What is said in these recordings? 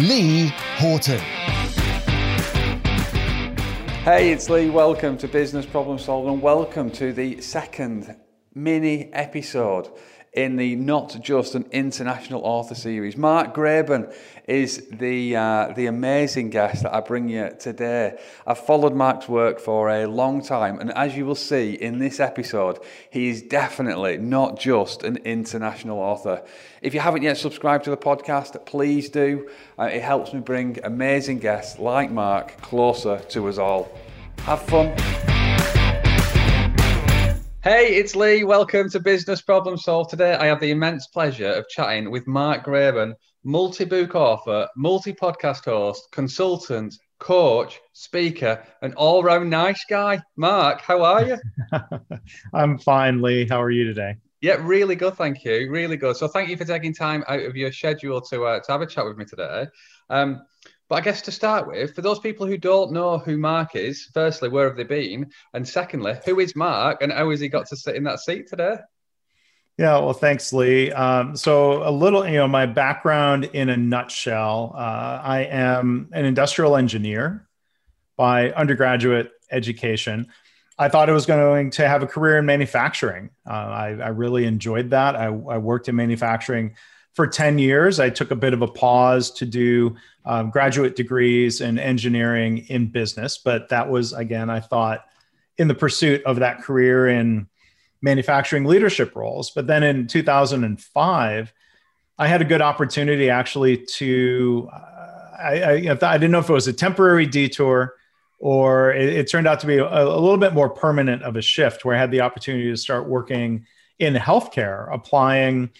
Lee Horton. Hey, it's Lee. Welcome to Business Problem Solving and welcome to the second mini episode in the Not Just an International Author series. Mark Graban is the, uh, the amazing guest that I bring you today. I've followed Mark's work for a long time, and as you will see in this episode, he is definitely not just an international author. If you haven't yet subscribed to the podcast, please do. Uh, it helps me bring amazing guests like Mark closer to us all. Have fun. Hey, it's Lee. Welcome to Business Problem Solved. Today, I have the immense pleasure of chatting with Mark Graban, multi book author, multi podcast host, consultant, coach, speaker, an all round nice guy. Mark, how are you? I'm fine, Lee. How are you today? Yeah, really good. Thank you. Really good. So, thank you for taking time out of your schedule to, uh, to have a chat with me today. Um, but I guess to start with, for those people who don't know who Mark is, firstly, where have they been? And secondly, who is Mark and how has he got to sit in that seat today? Yeah, well, thanks, Lee. Um, so, a little, you know, my background in a nutshell uh, I am an industrial engineer by undergraduate education. I thought I was going to have a career in manufacturing. Uh, I, I, really enjoyed that. I, I worked in manufacturing for 10 years. I took a bit of a pause to do um, graduate degrees in engineering in business, but that was, again, I thought in the pursuit of that career in manufacturing leadership roles. But then in 2005, I had a good opportunity actually to, uh, I, I, I, didn't know if it was a temporary detour or it, it turned out to be a, a little bit more permanent of a shift where I had the opportunity to start working in healthcare, applying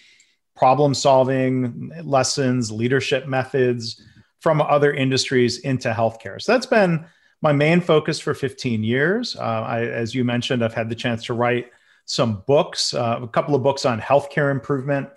problem solving lessons, leadership methods from other industries into healthcare. So that's been my main focus for 15 years. Uh, I, as you mentioned, I've had the chance to write some books, uh, a couple of books on healthcare improvement.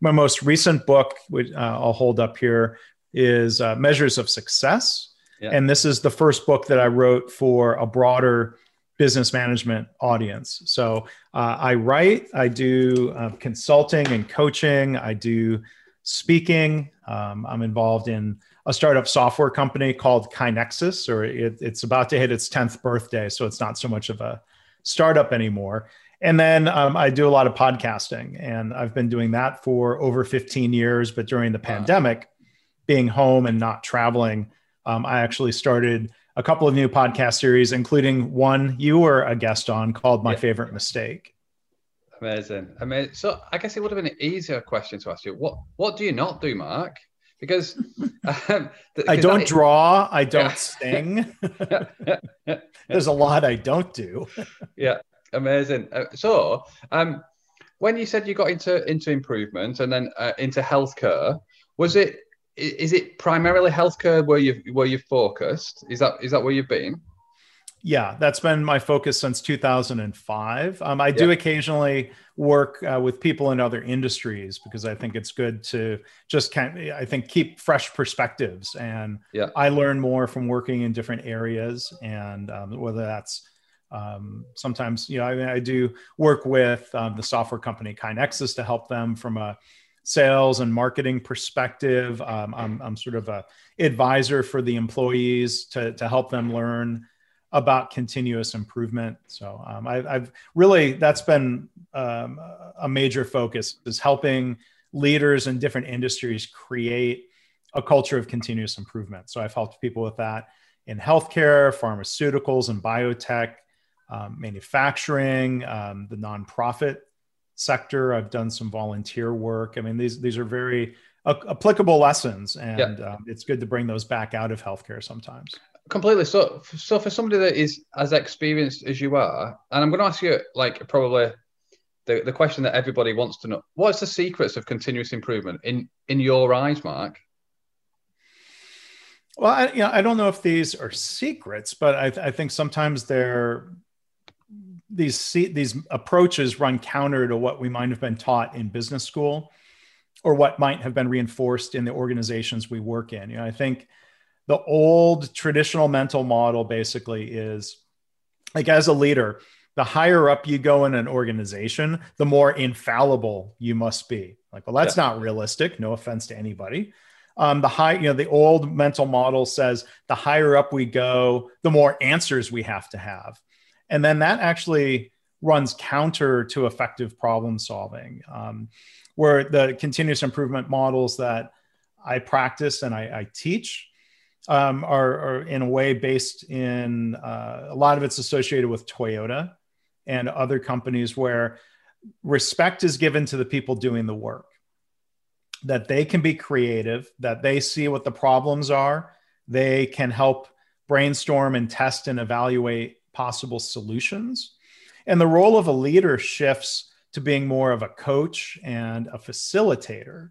My most recent book, which uh, I'll hold up here, is uh, Measures of Success. Yeah. And this is the first book that I wrote for a broader business management audience. So uh, I write, I do uh, consulting and coaching, I do speaking. Um, I'm involved in a startup software company called KaiNexus, or it, it's about to hit its 10th birthday. So it's not so much of a startup anymore. And then um, I do a lot of podcasting, and I've been doing that for over 15 years. But during the wow. pandemic, being home and not traveling, um, I actually started a couple of new podcast series, including one you were a guest on called My yeah. Favorite Mistake. Amazing. Amazing. So I guess it would have been an easier question to ask you. What what do you not do, Mark? Because um, I don't that, draw, I don't yeah. sing. There's a lot I don't do. yeah, amazing. Uh, so, um, when you said you got into into improvement and then uh, into healthcare, was it is it primarily healthcare where you where you've focused? Is that is that where you've been? Yeah, that's been my focus since 2005. Um, I do occasionally work uh, with people in other industries because I think it's good to just kind of, I think keep fresh perspectives and yeah. I learn more from working in different areas and um, whether that's um, sometimes you know I, I do work with um, the software company KaiNexus to help them from a sales and marketing perspective. Um, I'm, I'm sort of a advisor for the employees to, to help them learn about continuous improvement. So um, I, have really that's been um, a major focus is helping leaders in different industries create a culture of continuous improvement. So I've helped people with that in healthcare, pharmaceuticals, and biotech, um, manufacturing, um, the nonprofit sector. I've done some volunteer work. I mean, these these are very applicable lessons, and yeah. um, it's good to bring those back out of healthcare sometimes. Completely. So, so for somebody that is as experienced as you are, and I'm going to ask you like probably the, the question that everybody wants to know: What's the secrets of continuous improvement in in your eyes, Mark? Well, I, you know, I don't know if these are secrets, but I, I think sometimes they're these these approaches run counter to what we might have been taught in business school, or what might have been reinforced in the organizations we work in. You know, I think the old traditional mental model basically is like as a leader, the higher up you go in an organization, the more infallible you must be. Like, well, that's yeah. not realistic. No offense to anybody. Um, the high, you know, the old mental model says the higher up we go, the more answers we have to have. And then that actually runs counter to effective problem solving, um, where the continuous improvement models that I practice and I, I teach um, are, are, in a way based in uh, a lot of it's associated with Toyota and other companies where respect is given to the people doing the work. That they can be creative that they see what the problems are they can help brainstorm and test and evaluate possible solutions and the role of a leader shifts to being more of a coach and a facilitator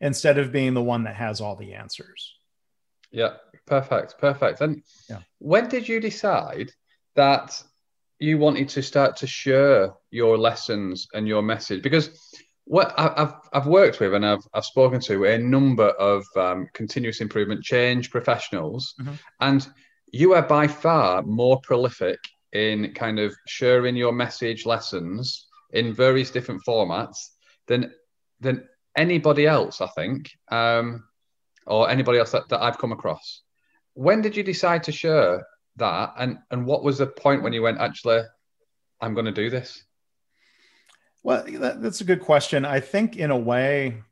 instead of being the one that has all the answers yeah perfect perfect and yeah. when did you decide that you wanted to start to share your lessons and your message because what I've I've worked with and I've I've spoken to a number of um, continuous improvement change professionals, mm-hmm. and you are by far more prolific in kind of sharing your message lessons in various different formats than than anybody else, I think, um, or anybody else that, that I've come across. When did you decide to share that? And and what was the point when you went actually i'm going to do this well that, that's a good question. I think in a way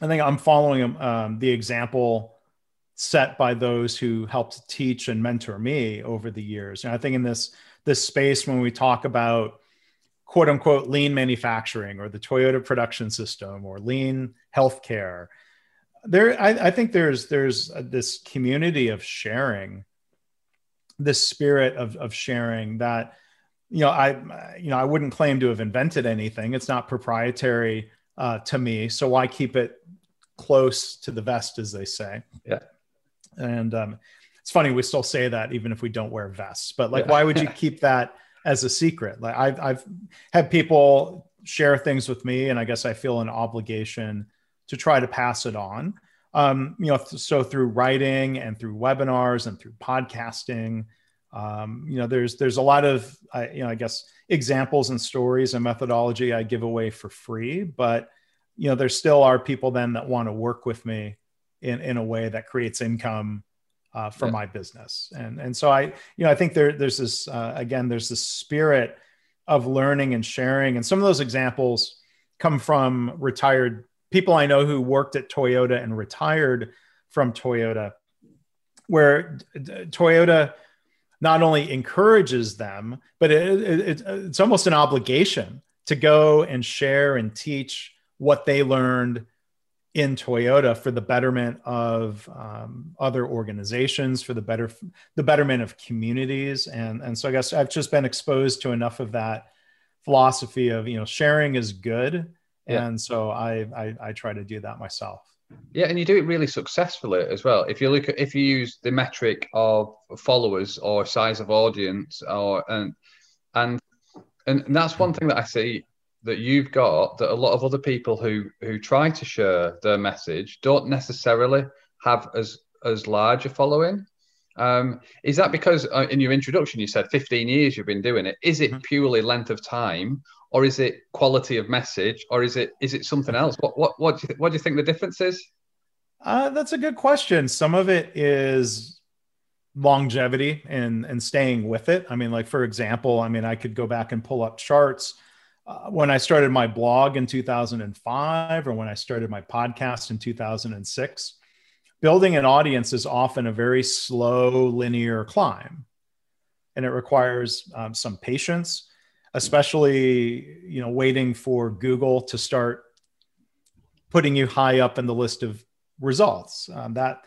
i think i'm following um, the example set by those who helped teach and mentor me over the years. And i think in this this space when we talk about quote unquote lean manufacturing or the toyota production system or lean healthcare there I, I think there's there's this community of sharing this spirit of, of sharing that you know i you know i wouldn't claim to have invented anything. It's not proprietary uh, to me. So why keep it close to the vest as they say? Yeah and um, it's funny we still say that even if we don't wear vests but like yeah. why would you keep that as a secret like I've, I've had people share things with me and i guess i feel an obligation to try to pass it on um, you know, so through writing and through webinars and through podcasting, um, you know, there's there's a lot of uh, you know, I guess examples and stories and methodology I give away for free, but you know, there still are people then that want to work with me in in a way that creates income uh, for yeah. my business, and and so I, you know, I think there there's this uh, again, there's this spirit of learning and sharing, and some of those examples come from retired people I know who worked at Toyota and retired from Toyota, where Toyota not only encourages them, but it, it, it's almost an obligation to go and share and teach what they learned in Toyota for the betterment of um, other organizations, for the better the betterment of communities, and and so I guess I've just been exposed to enough of that philosophy of you know sharing is good, yeah. and so I, I I try to do that myself. Yeah, and you do it really successfully as well. If you look at if you use the metric of followers or size of audience, or and and and that's one thing that I see that you've got that a lot of other people who who try to share their message don't necessarily have as as large a following. Um, is that because uh, in your introduction you said 15 years you've been doing it? Is it mm-hmm. purely length of time, or is it quality of message, or is it is it something else? What what what do you, what do you think the difference is? Uh, that's a good question. Some of it is longevity and and staying with it. I mean, like for example, I mean, I could go back and pull up charts. Uh, when I started my blog in 2005 or when I started my podcast in 2006, building an audience is often a very slow linear climb. And it requires um, some patience especially you know waiting for google to start putting you high up in the list of results. Um, that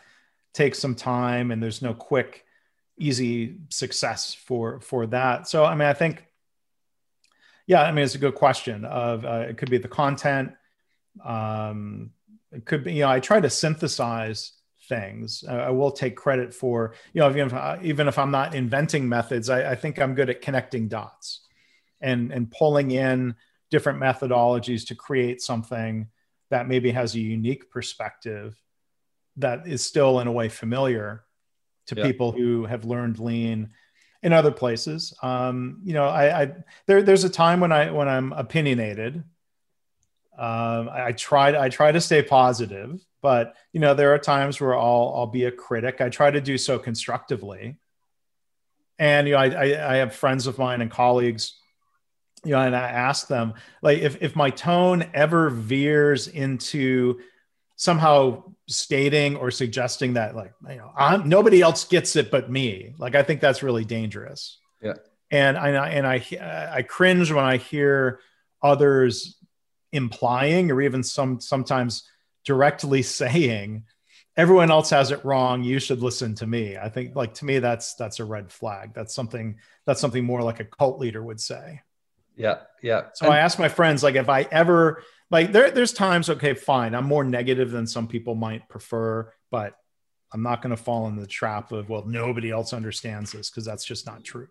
takes some time and there's no quick easy success for for that. So i mean i think yeah i mean it's a good question of uh, it could be the content um, it could be you know i try to synthesize things. Uh, I will take credit for, you know, even if, uh, even if I'm not inventing methods, I, I, think I'm good at connecting dots and, and pulling in different methodologies to create something that maybe has a unique perspective that is still in a way familiar to yeah. people who have learned lean in other places. Um, you know, I, I there, there's a time when I when I'm opinionated. Um, I, I try to I try to stay positive, but you know there are times where I'll I'll be a critic. I try to do so constructively. And you know, I, I, I have friends of mine and colleagues, you know, and I ask them like if if my tone ever veers into somehow stating or suggesting that like you know I'm, nobody else gets it but me. Like i think that's really dangerous. Yeah. And i and i i cringe when i hear others implying or even some sometimes directly saying everyone else has it wrong. You should listen to me. I think like to me that's that's a red flag. That's something that's something more like a cult leader would say. Yeah. Yeah. So and- i ask my friends like if i ever like there, there's times okay fine i'm more negative than some people might prefer but i'm not going to fall in the trap of well nobody else understands this because that's just not true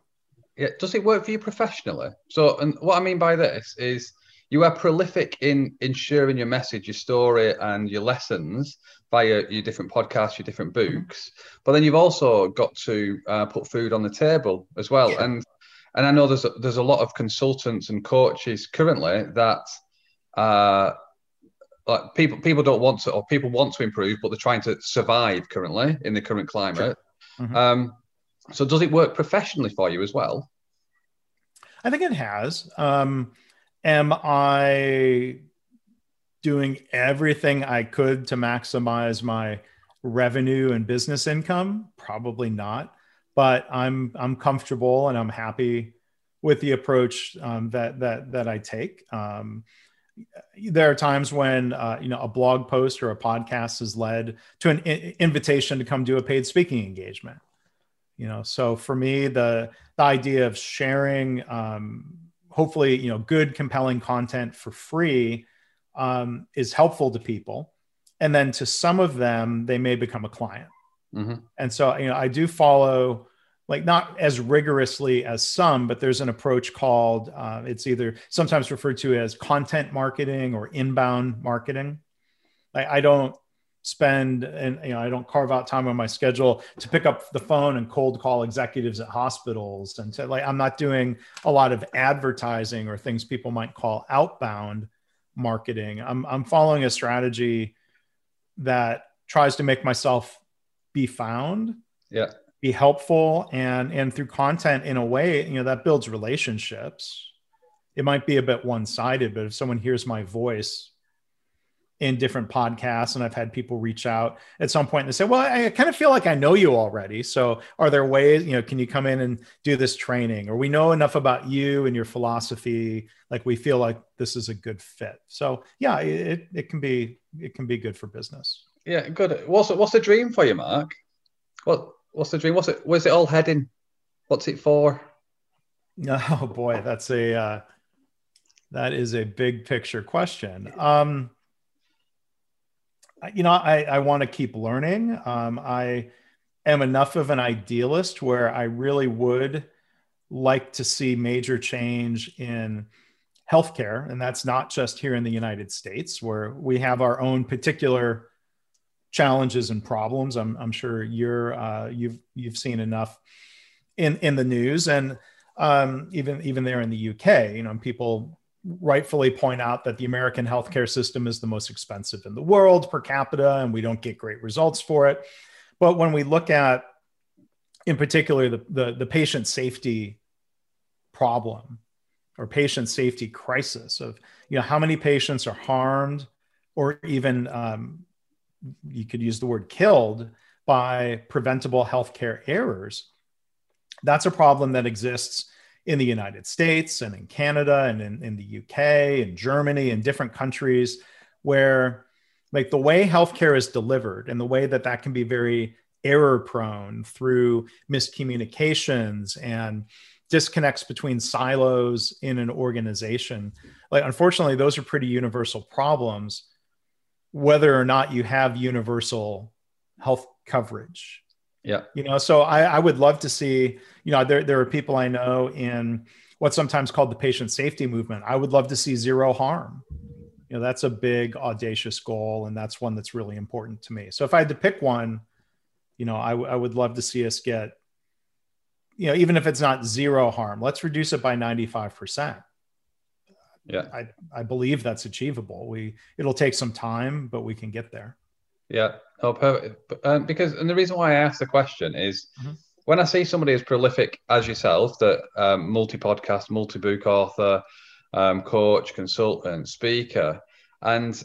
yeah does it work for you professionally so and what i mean by this is you are prolific in in sharing your message your story and your lessons via your different podcasts your different mm-hmm. books but then you've also got to uh, put food on the table as well yeah. and and i know there's a, there's a lot of consultants and coaches currently that uh, like people people don't want to or people want to improve, but they're trying to survive currently in the current climate. Sure. Mm-hmm. Um, so does it work professionally for you as well? I think it has. Um, am I doing everything I could to maximize my revenue and business income? Probably not. But I'm I'm comfortable and I'm happy with the approach um, that that that I take. There are times when uh, you know a blog post or a podcast has led to an I- invitation to come do a paid speaking engagement. You know so for me the the idea of sharing um, hopefully you know good compelling content for free um, is helpful to people. And then to some of them they may become a client. Mm-hmm. and so you know i do follow like not as rigorously as some, but there's an approach called uh, it's either sometimes referred to as content marketing or inbound marketing. I, I don't spend and you know I don't carve out time on my schedule to pick up the phone and cold call executives at hospitals and to like I'm not doing a lot of advertising or things people might call outbound marketing. I'm I'm following a strategy that tries to make myself be found. Yeah be helpful and and through content in a way you know that builds relationships. It might be a bit one-sided but if someone hears my voice in different podcasts and i've had people reach out at some point and say well i kind of feel like i know you already. So are there ways you know can you come in and do this training? Or we know enough about you and your philosophy like we feel like this is a good fit. So yeah it, it can be it can be good for business. Yeah good. What's what's the dream for you mark? What what's the dream? What's it? Where's it all heading? What's it for? Oh boy, that's a uh, that is a big picture question. Um, you know, I, I want to keep learning. Um, I am enough of an idealist where I really would like to see major change in healthcare, and that's not just here in the United States, where we have our own particular challenges and problems. I'm, I'm sure you're uh, you've you've seen enough in in the news and um, even even there in the UK. You know, people rightfully point out that the American healthcare system is the most expensive in the world per capita, and we don't get great results for it. But when we look at, in particular, the the, the patient safety problem or patient safety crisis of you know how many patients are harmed or even um, you could use the word killed by preventable healthcare errors. That's a problem that exists in the United States and in Canada and in, in the UK and Germany and different countries where like the way healthcare is delivered and the way that that can be very error prone through miscommunications and disconnects between silos in an organization like unfortunately those are pretty universal problems whether or not you have universal health coverage. Yeah. You know, so I, I would love to see, you know, there, there are people I know in what's sometimes called the patient safety movement. I would love to see zero harm. You know, that's a big, audacious goal. And that's one that's really important to me. So if I had to pick one, you know, I, I would love to see us get, you know, even if it's not zero harm, let's reduce it by 95%. Yeah. I, I believe that's achievable. We, it'll take some time, but we can get there. Yeah. Oh, perfect. Um, because, and the reason why I asked the question is mm-hmm. when I see somebody as prolific as yourself, that um, multi podcast, multi book author, um, coach, consultant, speaker, and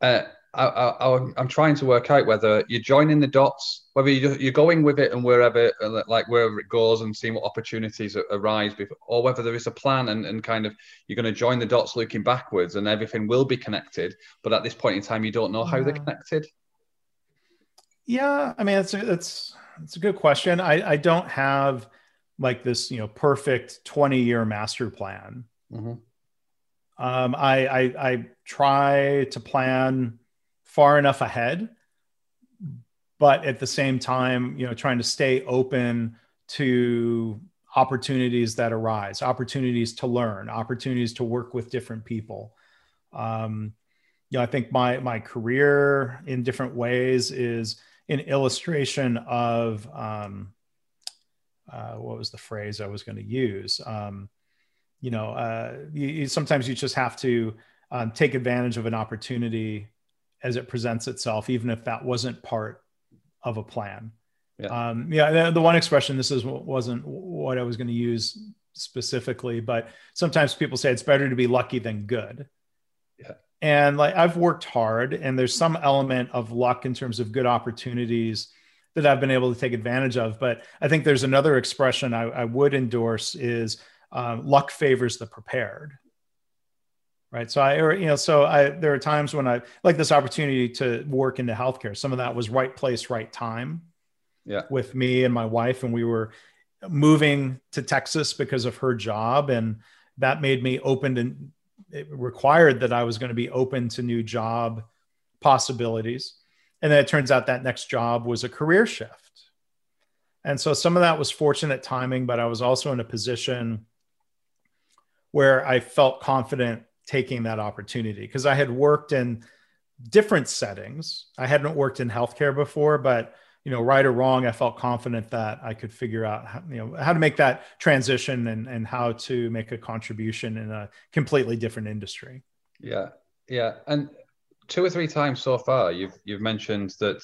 uh, I, am trying to work out whether you're joining the dots, whether you're going with it and wherever, like wherever it goes, and seeing what opportunities arise, before, or whether there is a plan and, and kind of you're going to join the dots looking backwards, and everything will be connected. But at this point in time, you don't know how they're connected. Yeah, I mean, it's a, it's it's a good question. I I don't have like this, you know, perfect 20 year master plan. Mm-hmm. Um, I, I I try to plan far enough ahead, but at the same time, you know, trying to stay open to opportunities that arise, opportunities to learn, opportunities to work with different people. Um, you know, I think my my career in different ways is an illustration of um, uh, what was the phrase I was going to use. Um, you know, uh, you, you, sometimes you just have to um, take advantage of an opportunity as it presents itself, even if that wasn't part of a plan. Yeah. Um, yeah. The, the, one expression, this is wasn't what I was going to use specifically, but sometimes people say it's better to be lucky than good. Yeah and like i've worked hard and there's some element of luck in terms of good opportunities that i've been able to take advantage of but i think there's another expression i, I would endorse is um, luck favors the prepared right so i you know so i there are times when i like this opportunity to work into healthcare some of that was right place right time yeah with me and my wife and we were moving to texas because of her job and that made me open to it required that I was going to be open to new job possibilities. And then it turns out that next job was a career shift. And so some of that was fortunate timing, but I was also in a position where I felt confident taking that opportunity because I had worked in different settings. I hadn't worked in healthcare before, but you know, right or wrong, I felt confident that I could figure out how, you know how to make that transition and and how to make a contribution in a completely different industry. Yeah, yeah, and two or three times so far, you've you've mentioned that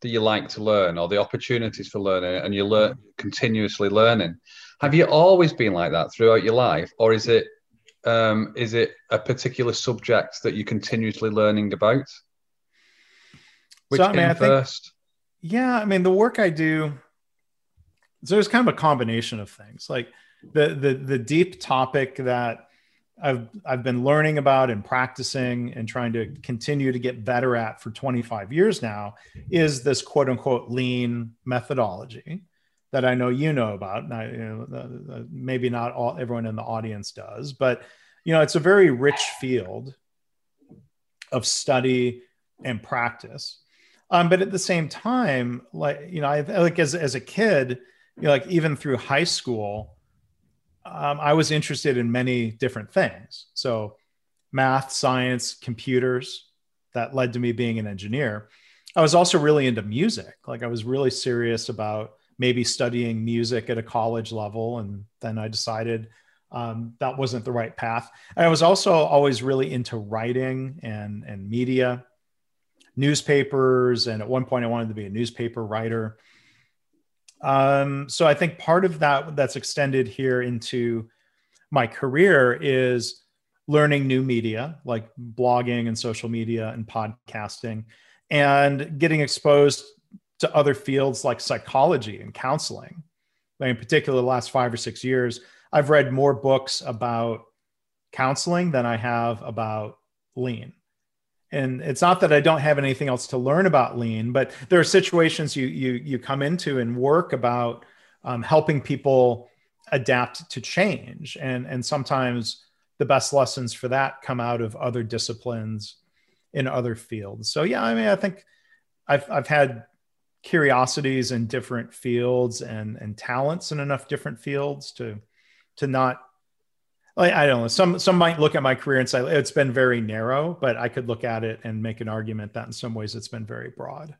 that you like to learn or the opportunities for learning, and you learn continuously learning. Have you always been like that throughout your life, or is it um, is it a particular subject that you're continuously learning about? Which so, I mean, I first? Think- yeah, I mean, the work I do, so there's kind of a combination of things. Like the the the deep topic that I've I've been learning about and practicing and trying to continue to get better at for 25 years now is this quote unquote lean methodology that I know you know about. And I, you know, maybe not all everyone in the audience does, but you know, it's a very rich field of study and practice um, but at the same time, like you know, I like as as a kid, you know, like even through high school, um, I was interested in many different things. So, math, science, computers. That led to me being an engineer. I was also really into music. Like I was really serious about maybe studying music at a college level, and then I decided um, that wasn't the right path. I was also always really into writing and and media newspapers, and at one point I wanted to be a newspaper writer. Um, so I think part of that that's extended here into my career is learning new media like blogging and social media and podcasting and getting exposed to other fields like psychology and counseling. Like in particular, the last five or six years, I've read more books about counseling than I have about lean and it's not that I don't have anything else to learn about lean, but there are situations you you you come into and work about um, helping people adapt to change, and and sometimes the best lessons for that come out of other disciplines in other fields. So yeah, I mean, I think I've I've had curiosities in different fields and and talents in enough different fields to to not like I don't know. Some some might look at my career and say it's been very narrow, but I could look at it and make an argument that in some ways it's been very broad.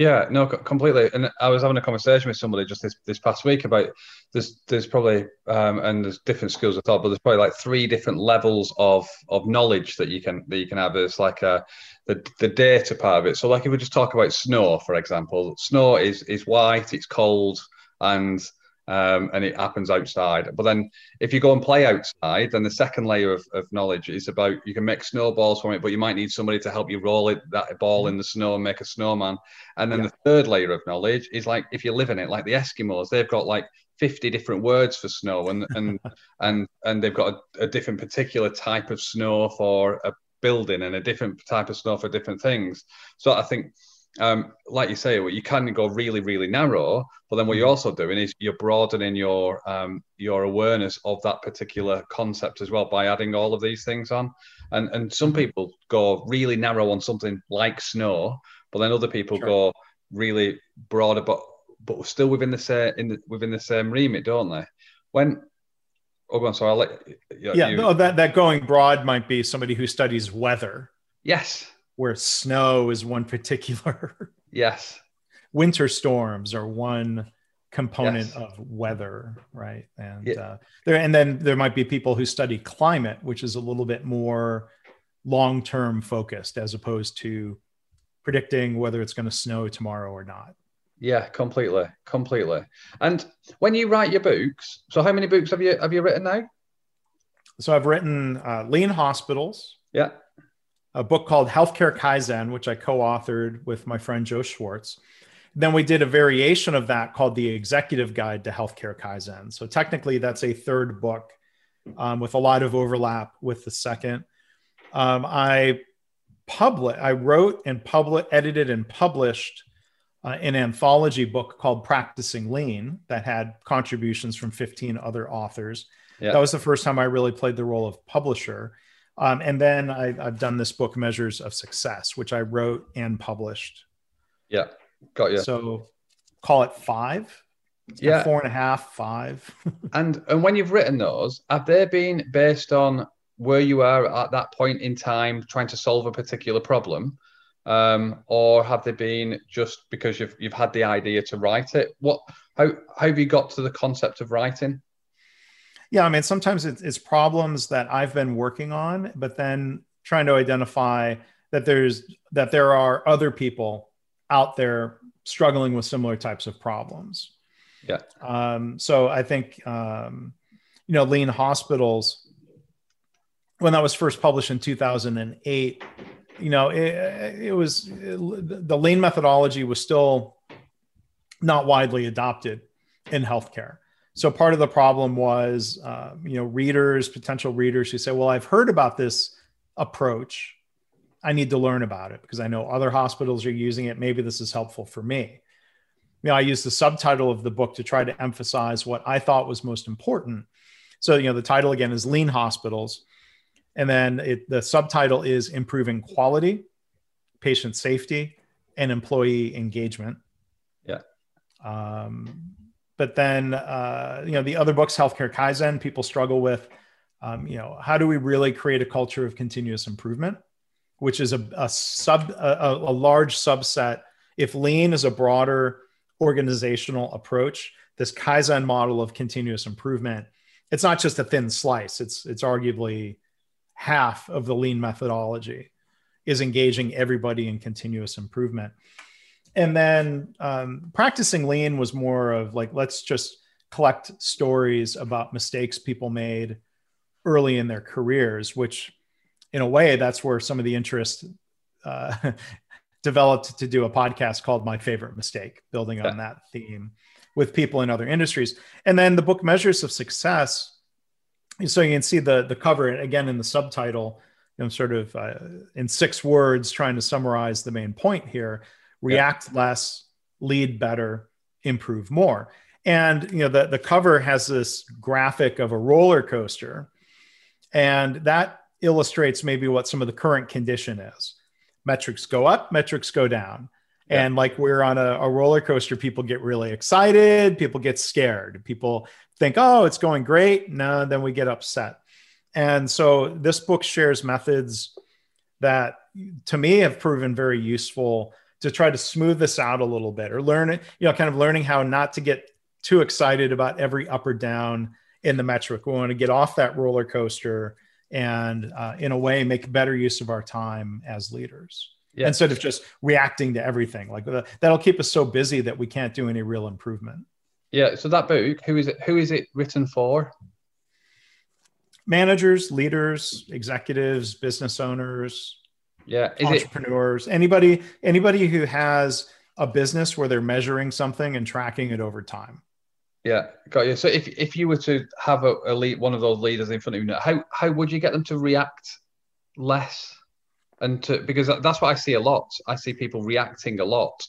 Yeah, no, completely. And I was having a conversation with somebody just this, this past week about there's there's probably um, and there's different schools of thought, but there's probably like three different levels of of knowledge that you can that you can have. There's like a the the data part of it. So like if we just talk about snow, for example, snow is is white, it's cold, and um, and it happens outside. But then if you go and play outside, then the second layer of, of knowledge is about you can make snowballs from it, but you might need somebody to help you roll it that ball in the snow and make a snowman. And then yeah. the third layer of knowledge is like if you live in it, like the Eskimos, they've got like 50 different words for snow and and and and they've got a, a different particular type of snow for a building and a different type of snow for different things. So I think um, like you say, you can go really, really narrow, but then what you're mm. also doing is you're broadening your um, your awareness of that particular concept as well by adding all of these things on. And and some mm-hmm. people go really narrow on something like snow, but then other people sure. go really broader, but but still within the same in the, within the same remit, don't they? When oh, I'm sorry, I'll let you, yeah, you, no, that that going broad might be somebody who studies weather. Yes, where snow is one particular. Yes. Winter storms are one component yes. of weather, right? And yeah. uh, there, and then there might be people who study climate, which is a little bit more long-term focused, as opposed to predicting whether it's going to snow tomorrow or not. Yeah, completely, completely. And when you write your books, so how many books have you have you written now? So I've written uh, Lean Hospitals. Yeah a book called Healthcare Kaizen, which I co authored with my friend Joe Swartz. Then we did a variation of that called The Executive Guide to Healthcare Kaizen. So technically, that's a third book um, with a lot of overlap with the second. Um, I public I wrote and public edited and published uh, an anthology book called Practicing Lean that had contributions from 15 other authors. Yeah. That was the first time I really played the role of publisher. Um, and then I, have done this book, Measures of Success, which I wrote and published. Yeah, got you. So call it five. Yeah, four and a half, five. and and when you've written those, have they been based on where you are at that point in time, trying to solve a particular problem, um, or have they been just because you've you've had the idea to write it? What how how have you got to the concept of writing? Yeah, I mean, sometimes it's, it's problems that I've been working on, but then trying to identify that there's that there are other people out there struggling with similar types of problems. Yeah. Um, so I think um, you know, lean hospitals when that was first published in 2008 you know it, it was it, the lean methodology was still not widely adopted in healthcare so part of the problem was, uh, you know, readers, potential readers who say, "Well, I've heard about this approach. I need to learn about it because I know other hospitals are using it. Maybe this is helpful for me." You know, I used the subtitle of the book to try to emphasize what I thought was most important. So, you know, the title again is Lean Hospitals, and then it, the subtitle is Improving Quality, Patient Safety, and Employee Engagement. Yeah. Um, but then, uh, you know, the other books, Healthcare Kaizen, people struggle with, um, you know, how do we really create a culture of continuous improvement, which is a, a sub, a, a large subset. If lean is a broader organizational approach, this Kaizen model of continuous improvement, it's not just a thin slice. It's it's arguably half of the lean methodology is engaging everybody in continuous improvement and then um, practicing lean was more of like let's just collect stories about mistakes people made early in their careers which in a way that's where some of the interest uh, developed to do a podcast called my favorite mistake building on that theme with people in other industries. And then the book measures of success so you can see the the cover again in the subtitle you know sort of uh, in six words trying to summarize the main point here react yeah. less, lead better, improve more. And you know the, the cover has this graphic of a roller coaster, and that illustrates maybe what some of the current condition is. Metrics go up, metrics go down. Yeah. And like we're on a, a roller coaster, people get really excited, people get scared, people think, oh, it's going great. No, then we get upset. And so this book shares methods that to me have proven very useful to try to smooth this out a little bit or learn it, you know, kind of learning how not to get too excited about every up or down in the metric. We want to get off that roller coaster and, uh, in a way, make better use of our time as leaders yeah. instead of just reacting to everything. Like that'll keep us so busy that we can't do any real improvement. Yeah. So that book, who is it? Who is it written for? Managers, leaders, executives, business owners, yeah. Is entrepreneurs. It, anybody anybody who has a business where they're measuring something and tracking it over time. Yeah. Got you. So if, if you were to have a, a lead, one of those leaders in front of you how how would you get them to react less? And to because that's what i see a lot. I see people reacting a lot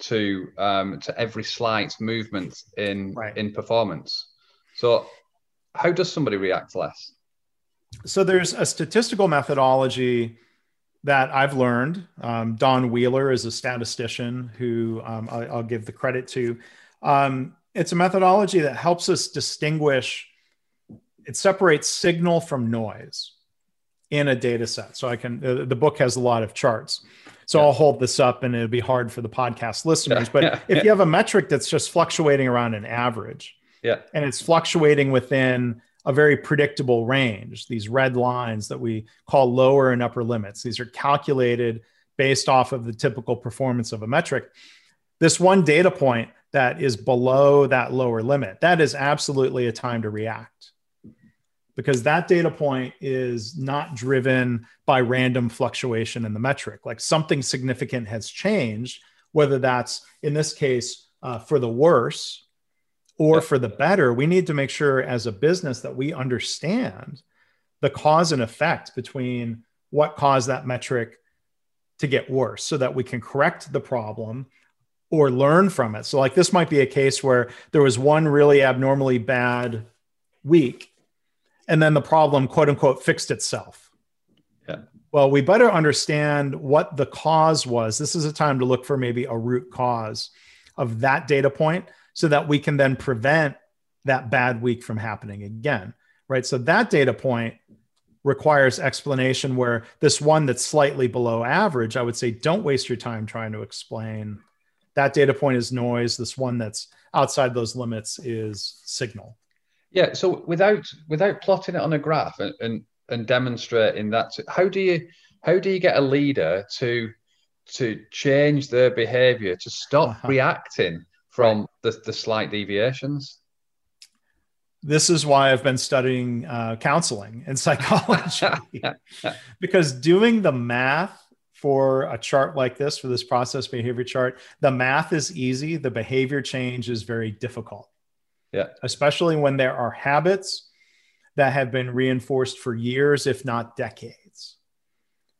to um to every slight movement in right. in performance. So how does somebody react less? So there's a statistical methodology that I've learned. Um, Don Wheeler is a statistician who um, I, will give the credit to. Um, it's a methodology that helps us distinguish, it separates signal from noise in a data set. So I can, uh, the book has a lot of charts. So yeah. I'll hold this up and it'll be hard for the podcast listeners. But yeah. if you have a metric that's just fluctuating around an average, yeah. and it's fluctuating within a very predictable range, these red lines that we call lower and upper limits. These are calculated based off of the typical performance of a metric. This one data point that is below that lower limit, that is absolutely a time to react because that data point is not driven by random fluctuation in the metric. Like something significant has changed, whether that's in this case uh, for the worse or for the better, we need to make sure as a business that we understand the cause and effect between what caused that metric to get worse so that we can correct the problem or learn from it. So, like, this might be a case where there was one really abnormally bad week, and then the problem, quote unquote, fixed itself. Yeah. Well, we better understand what the cause was. This is a time to look for maybe a root cause of that data point so that we can then prevent that bad week from happening again. Right. So that data point requires explanation where this one that's slightly below average, I would say don't waste your time trying to explain that data point is noise. This one that's outside those limits is signal. Yeah. So without without plotting it on a graph and and, and demonstrating that, how do you how do you get a leader to to change their behavior to stop uh-huh. reacting from right. The, the slight deviations this is why I've been studying uh, counseling and psychology because doing the math for a chart like this, for this process behavior chart, the math is easy. The behavior change is very difficult. Yeah. Especially when there are habits that have been reinforced for years, if not decades.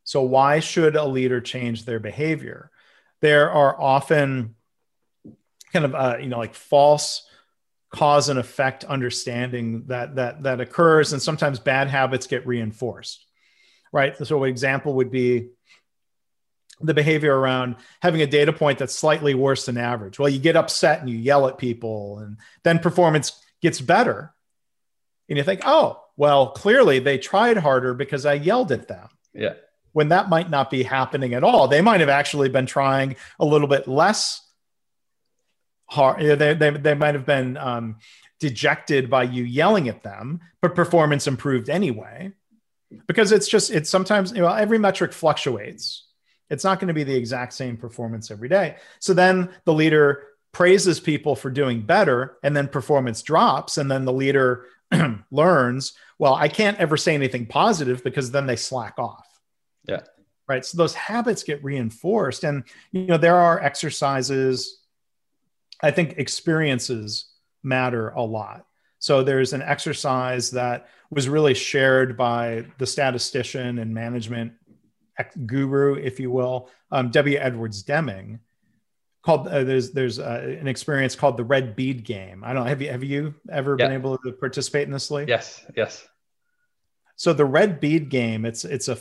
So, why should a leader change their behavior? There are often kind of uh, you know like false cause and effect understanding that that that occurs and sometimes bad habits get reinforced right? So an example would be the behavior around having a data point that's slightly worse than average. Well you get upset and you yell at people and then performance gets better and you think oh well clearly they tried harder because i yelled at them. Yeah. When that might not be happening at all. They might have actually been trying a little bit less hard. They, they, they might have been um, dejected by you yelling at them, but performance improved anyway. Because it's just, it's sometimes, you know, every metric fluctuates. It's not going to be the exact same performance every day. So then the leader praises people for doing better, and then performance drops. And then the leader learns, well, I can't ever say anything positive because then they slack off. Yeah. Right. So those habits get reinforced. And, you know, there are exercises I think experiences matter a lot. So there's an exercise that was really shared by the statistician and management guru, if you will, um, W. Edwards Deming. Called uh, there's there's uh, an experience called the red bead game. I don't know. Have you have you ever yeah. been able to participate in this, Lee? Yes, yes. So the red bead game, it's it's a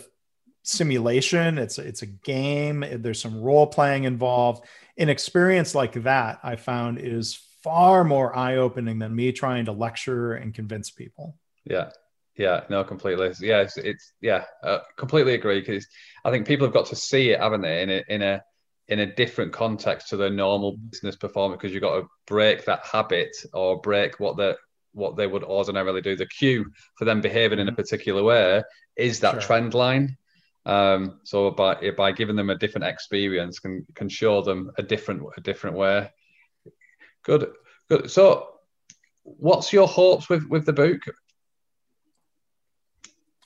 simulation. It's it's a game. There's some role playing involved. An experience like that, I found, is far more eye opening than me trying to lecture and convince people. Yeah, yeah, no, completely. Yeah, it's, it's yeah, uh, completely agree. Because I think people have got to see it, haven't they, in a in a in a different context to their normal business performance. Because you've got to break that habit or break what the what they would ordinarily do. The cue for them behaving in a mm-hmm. particular way is that sure. trend line. Um, so by by giving them a different experience can can show them a different a different way. Good, good. So, what's your hopes with with the book?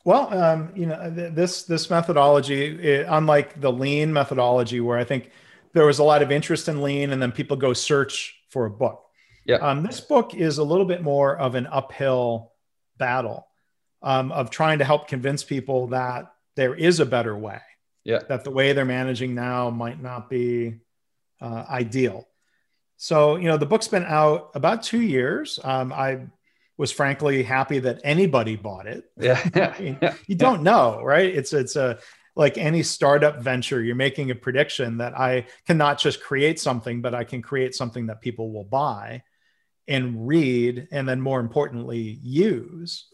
Well, um, you know, this this methodology, it, unlike the lean methodology, where I think there was a lot of interest in lean, and then people go search for a book. Yeah. Um, this book is a little bit more of an uphill battle um, of trying to help convince people that there is a better way. Yeah. That the way they're managing now might not be uh, ideal. So, you know, the book's been out about two years. Um, I was frankly happy that anybody bought it. Yeah. I mean, you don't know, right? It's it's a like any startup venture, you're making a prediction that I cannot just create something, but I can create something that people will buy and read and then more importantly use.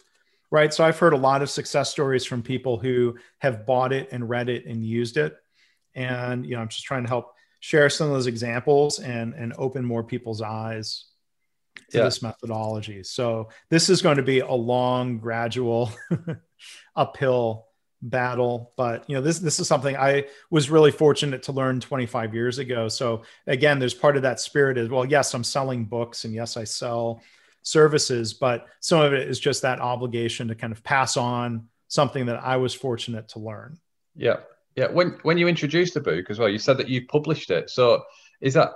Right? So I've heard a lot of success stories from people who have bought it and read it and used it. And you know, I'm just trying to help share some of those examples and and open more people's eyes to yeah. this methodology. So this is going to be a long, gradual, uphill battle. But you know, this this is something I was really fortunate to learn 25 years ago. So again, there's part of that spirit is well, yes, I'm selling books and yes, I sell services, but some of it is just that obligation to kind of pass on something that I was fortunate to learn. Yeah. Yeah. When when you introduced the book as well, you said that you published it. So is that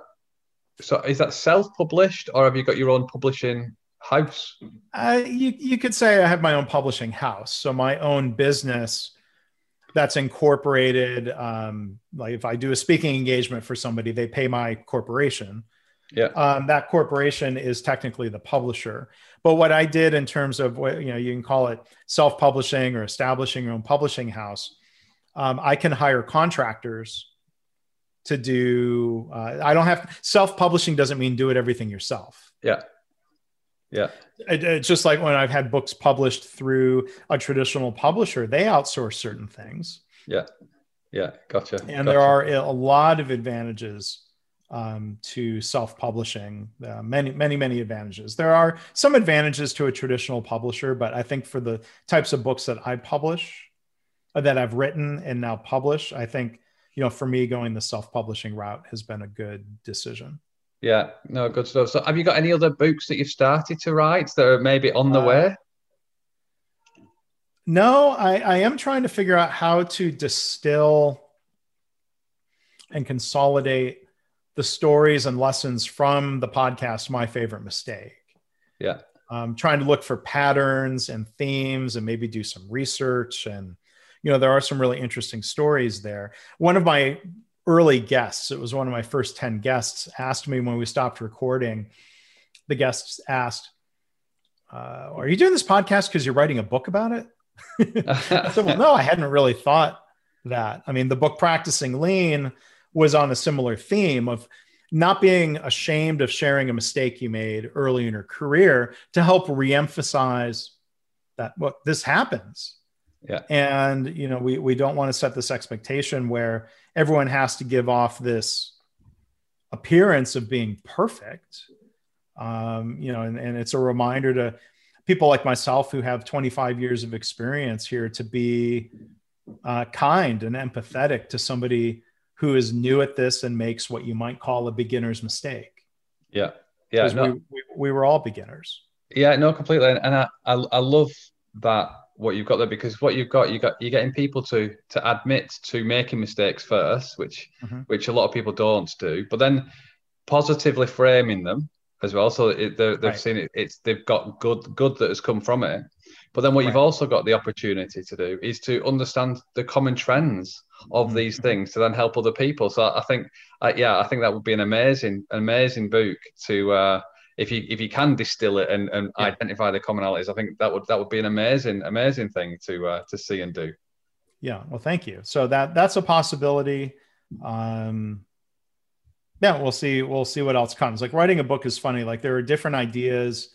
so is that self-published or have you got your own publishing house? Uh, you, you could say I have my own publishing house. So my own business that's incorporated. Um, like if I do a speaking engagement for somebody, they pay my corporation. Yeah. Um, that corporation is technically the publisher. But what I did in terms of what, you know, you can call it self-publishing or establishing your own publishing house. Um, I can hire contractors to do uh, i don't have self-publishing doesn't mean do it everything yourself yeah yeah it, it's just like when i've had books published through a traditional publisher they outsource certain things yeah yeah gotcha and gotcha. there are a lot of advantages um, to self-publishing uh, many many many advantages there are some advantages to a traditional publisher but i think for the types of books that i publish uh, that i've written and now publish i think you know, for me, going the self-publishing route has been a good decision. Yeah, no, good stuff. So, have you got any other books that you've started to write that are maybe on the uh, way? No, I, I am trying to figure out how to distill and consolidate the stories and lessons from the podcast my favorite mistake. Yeah. I'm trying to look for patterns and themes and maybe do some research. And you know there are some really interesting stories there. One of my early guests it was one of my first 10 guests asked me when we stopped recording. The guests asked uh, are you doing this podcast because you're writing a book about it? I said, well no i hadn't really thought that. I mean the book practicing lean was on a similar theme of not being ashamed of sharing a mistake you made early in your career to help reemphasize that well this happens yeah. And you know, we we don't want to set this expectation where everyone has to give off this appearance of being perfect. Um, you know, and, and it's a reminder to people like myself who have 25 years of experience here to be uh, kind and empathetic to somebody who is new at this and makes what you might call a beginner's mistake. Yeah. Yeah. No. We, we, we, were all beginners. Yeah, no, completely. And I, I, I love that what you've got there because what you've got you got you're getting people to to admit to making mistakes first which mm-hmm. which a lot of people don't do but then positively framing them as well so it, they've right. seen it it's they've got good good that has come from it but then what right. you've also got the opportunity to do is to understand the common trends of mm-hmm. these things to then help other people so i think uh, yeah i think that would be an amazing amazing book to uh if you if you can distill it and, and yeah. identify the commonalities, I think that would that would be an amazing amazing thing to uh, to see and do. Yeah. Well, thank you. So that that's a possibility. Um, yeah, we'll see. We'll see what else comes. Like writing a book is funny. Like there are different ideas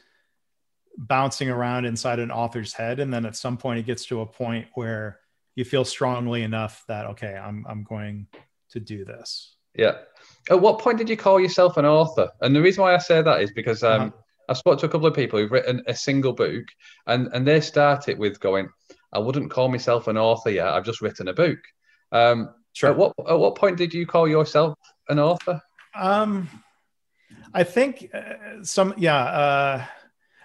bouncing around inside an author's head, and then at some point it gets to a point where you feel strongly enough that okay, I'm I'm going to do this. Yeah. At what point did you call yourself an author? And the reason why I say that is because um, uh-huh. I've spoken to a couple of people who've written a single book, and and they start it with going, "I wouldn't call myself an author yet. I've just written a book." Um, sure. At what at what point did you call yourself an author? Um, I think uh, some yeah. Uh,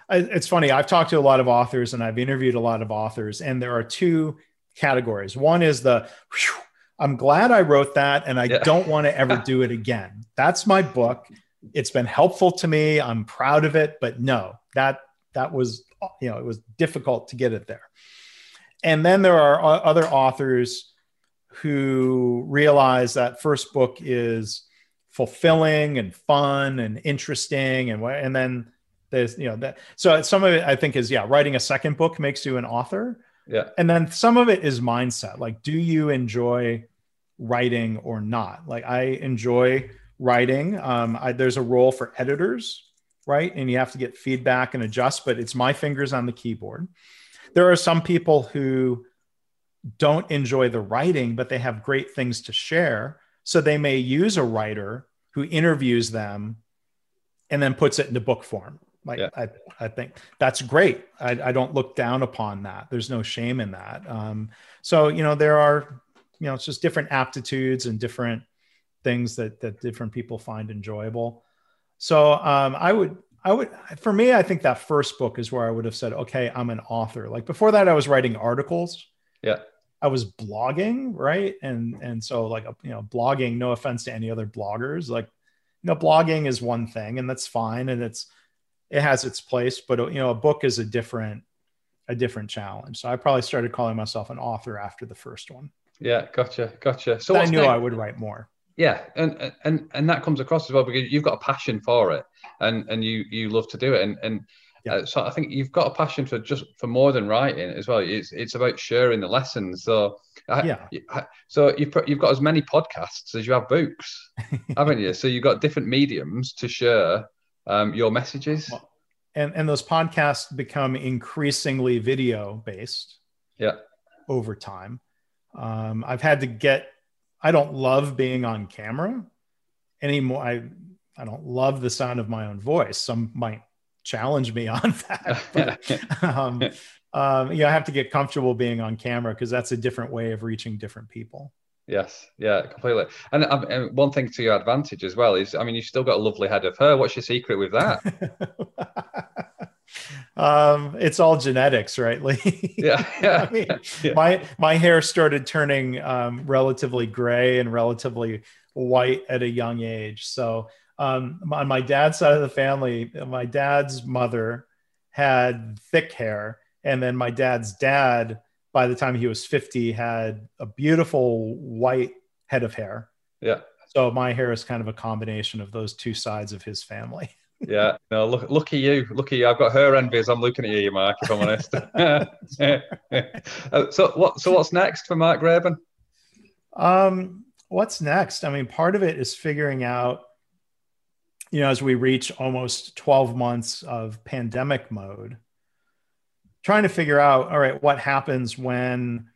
it's funny. I've talked to a lot of authors and I've interviewed a lot of authors, and there are two categories. One is the whew, I'm glad I wrote that and I yeah. don't want to ever do it again. That's my book. It's been helpful to me. I'm proud of it, but no, that that was you know, it was difficult to get it there. And then there are other authors who realize that first book is fulfilling and fun and interesting and and then there's you know that so some of it I think is yeah writing a second book makes you an author yeah. And then some of it is mindset. Like, do you enjoy writing or not? Like, I enjoy writing. Um, I, there's a role for editors, right? And you have to get feedback and adjust, but it's my fingers on the keyboard. There are some people who don't enjoy the writing, but they have great things to share. So they may use a writer who interviews them and then puts it into book form. Like yeah. I, I think that's great. I, I don't look down upon that. There's no shame in that. Um, so you know there are, you know, it's just different aptitudes and different things that that different people find enjoyable. So um, I would I would for me I think that first book is where I would have said okay I'm an author. Like before that I was writing articles. Yeah. I was blogging, right? And and so like you know blogging. No offense to any other bloggers, like you know blogging is one thing and that's fine and it's it has its place, but you know, a book is a different a different challenge. So I probably started calling myself an author after the first one. Yeah, gotcha, gotcha. So I knew next? I would write more. Yeah, and and and that comes across as well because you've got a passion for it, and and you you love to do it, and and yeah. uh, so I think you've got a passion for just for more than writing as well. It's it's about sharing the lessons. So yeah, so you've you've got as many podcasts as you have books, haven't you? So you've got different mediums to share um, your messages. And, and those podcasts become increasingly video based. Yeah. Over time. Um, I've had to get, I don't love being on camera anymore. I, I don't love the sound of my own voice. Some might challenge me on that. But, um, um, you know, I have to get comfortable being on camera because that's a different way of reaching different people. Yes, yeah, completely. And, um, and, one thing to your advantage as well is, I mean, you've still got a lovely head of hair. What's your secret with that? um, it's all genetics, right, Lee? Yeah, yeah. I mean, yeah. my my hair started turning um, relatively gray and relatively white at a young age. So um, on my dad's side of the family, my dad's mother had thick hair, and then my dad's dad by the time he was 50 had a beautiful white head of hair. Yeah. So my hair is kind of a combination of those two sides of his family. Yeah. No look look at you. Look at you. I've got her envy as i'm looking at you mark if i'm honest. Uh, so what so what's next for Mark Graban? Um what's next? I mean part of it is figuring out you know as we reach almost 12 months of pandemic mode trying to figure out all right what happens when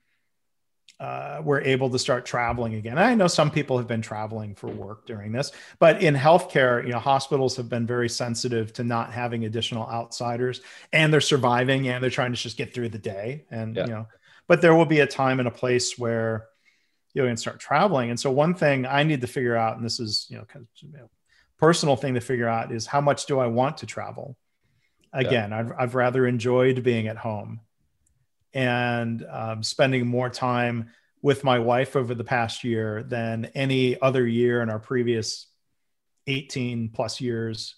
uh, we're able to start traveling again. I know some people have been traveling for work during this, but in healthcare, you know, hospitals have been very sensitive to not having additional outsiders, and they're surviving and they're trying to just get through the day. And yeah. you know, but there will be a time and a place where you can start traveling. And so one thing I need to figure out, and this is you know, kind of, you know personal thing to figure out, is how much do I want to travel? Again yeah. I've, I've rather enjoyed being at home and um, spending more time with my wife over the past year than any other year in our previous 18 plus years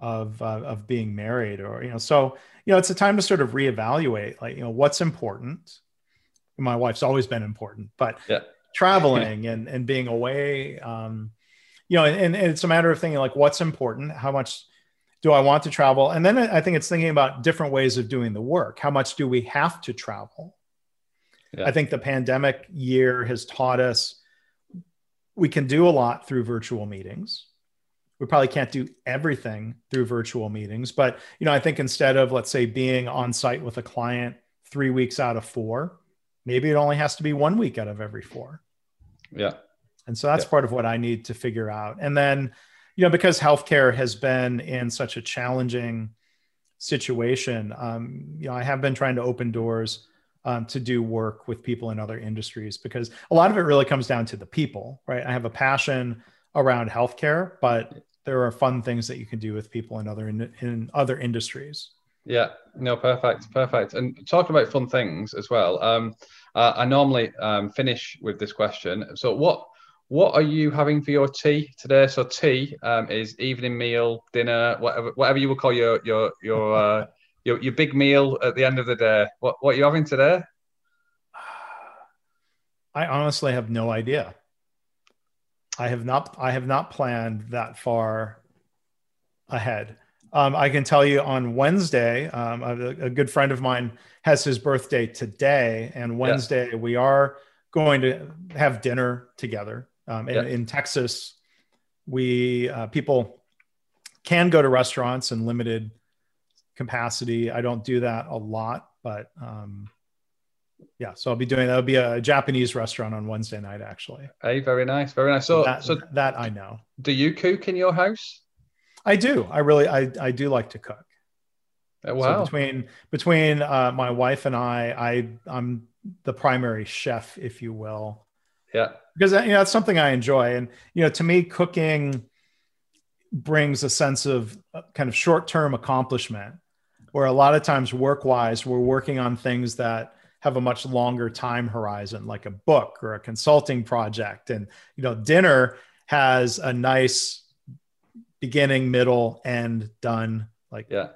of uh, of being married or you know so you know it's a time to sort of reevaluate like you know what's important my wife's always been important but yeah. traveling and and being away um you know and, and it's a matter of thinking like what's important how much do I want to travel? And then I think it's thinking about different ways of doing the work. How much do we have to travel? Yeah. I think the pandemic year has taught us we can do a lot through virtual meetings. We probably can't do everything through virtual meetings, but you know, I think instead of let's say being on site with a client 3 weeks out of 4, maybe it only has to be 1 week out of every 4. Yeah. And so that's yeah. part of what I need to figure out. And then, you know, because healthcare has been in such a challenging situation, um, you know, I have been trying to open doors um, to do work with people in other industries because a lot of it really comes down to the people, right? I have a passion around healthcare, but there are fun things that you can do with people in other in, in other industries. Yeah, no, perfect, perfect. And talking about fun things as well. Um, uh, I normally um, finish with this question. So, what what are you having for your tea today? So, tea um, is evening meal, dinner, whatever whatever you would call your your your uh, your, your big meal at the end of the day. What what are you having today? I honestly have no idea. I have not I have not planned that far ahead. Um, I can tell you on Wednesday, um, a, a, good friend of mine has his birthday today, and Wednesday yeah. we are going to have dinner together. Um, in, yeah. in, Texas, we uh, people can go to restaurants in limited capacity. I don't do that a lot, but um, yeah, so I'll be doing that. will be a Japanese restaurant on Wednesday night, actually. Hey, very nice, very nice. So, that, so that I know. Do you cook in your house? I do. I really, I, I do like to cook. Oh, wow. So between between uh, my wife and I, I I'm the primary chef, if you will. Yeah. Because you know that's something I enjoy, and you know, to me, cooking brings a sense of uh, kind of short term accomplishment, where a lot of times work wise, we're working on things that have a much longer time horizon, like a book or a consulting project, and you know, dinner has a nice beginning, middle, end, done. Like yeah.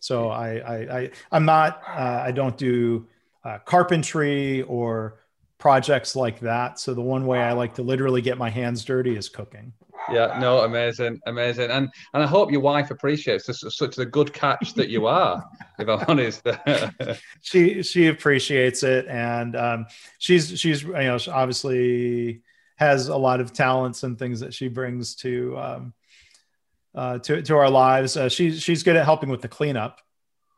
So I I, I I'm not uh, I don't do uh, carpentry or projects like that. So the one way I like to literally get my hands dirty is cooking. Yeah, no, amazing, amazing, and and I hope your wife appreciates this, such a good catch that you are. if I'm honest, she she appreciates it, and um, she's she's you know obviously has a lot of talents and things that she brings to um, uh, to to our lives. Uh, she's she's good at helping with the cleanup.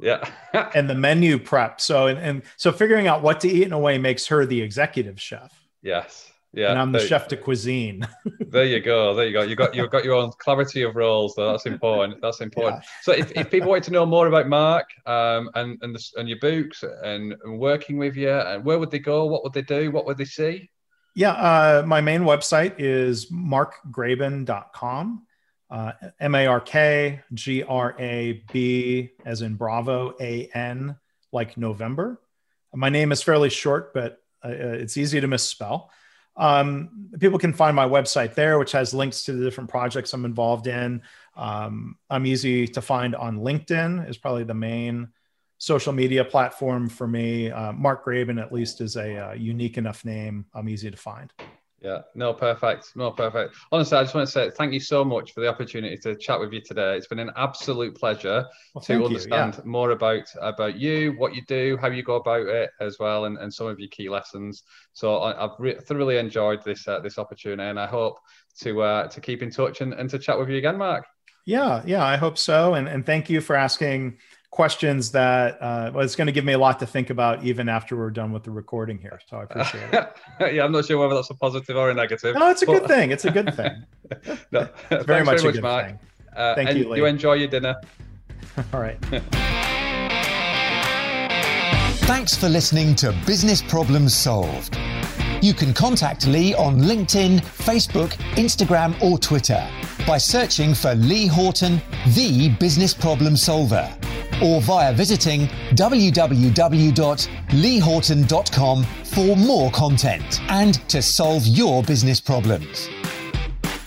Yeah. and the menu prep. So and, and so figuring out what to eat in a way makes her the executive chef. Yes. Yeah. And I'm the there, chef de cuisine. there you go. There you go. You got you've got your own clarity of roles, though. That's important. That's important. Yeah. So if, if people want to know more about Mark um, and and the, and your books and, and working with you, and where would they go? What would they do? What would they see? Yeah, uh, my main website is markgraban.com uh, M A R K G R A B as in Bravo A N like November. My name is fairly short, but uh, it's easy to misspell. Um, people can find my website there, which has links to the different projects I'm involved in. Um, I'm easy to find on LinkedIn, is probably the main social media platform for me. Uh, Mark Graban, at least, is a uh, unique enough name. I'm easy to find. Yeah, no, perfect. No, perfect. Honestly, I just want to say thank you so much for the opportunity to chat with you today. It's been an absolute pleasure well, to understand yeah. more about about you, what you do, how you go about it as well, and, and some of your key lessons. So I, have re- thoroughly enjoyed this uh, this opportunity, and I hope to uh, to keep in touch and, and to chat with you again, Mark. Yeah, yeah, I hope so. And and thank you for asking questions that uh, well, it's going to give me a lot to think about even after we're done with the recording here. So I appreciate it. yeah, I'm not sure whether that's a positive or a negative. No, it's a but... good thing. It's a good thing. no, it's very much very a good Mark. thing. Uh, Thank you. Lee. You enjoy your dinner. All right. Thanks for listening to Business Problems Solved. You can contact Lee on LinkedIn, Facebook, Instagram, or Twitter by searching for Lee Horton, the business problem solver or via visiting www.leehorton.com for more content and to solve your business problems.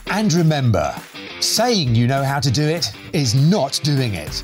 And remember, saying you know how to do it is not doing it.